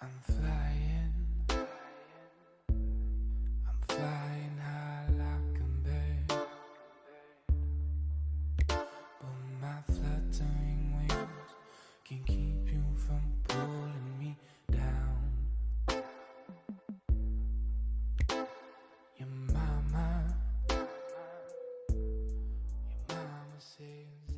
I'm flying.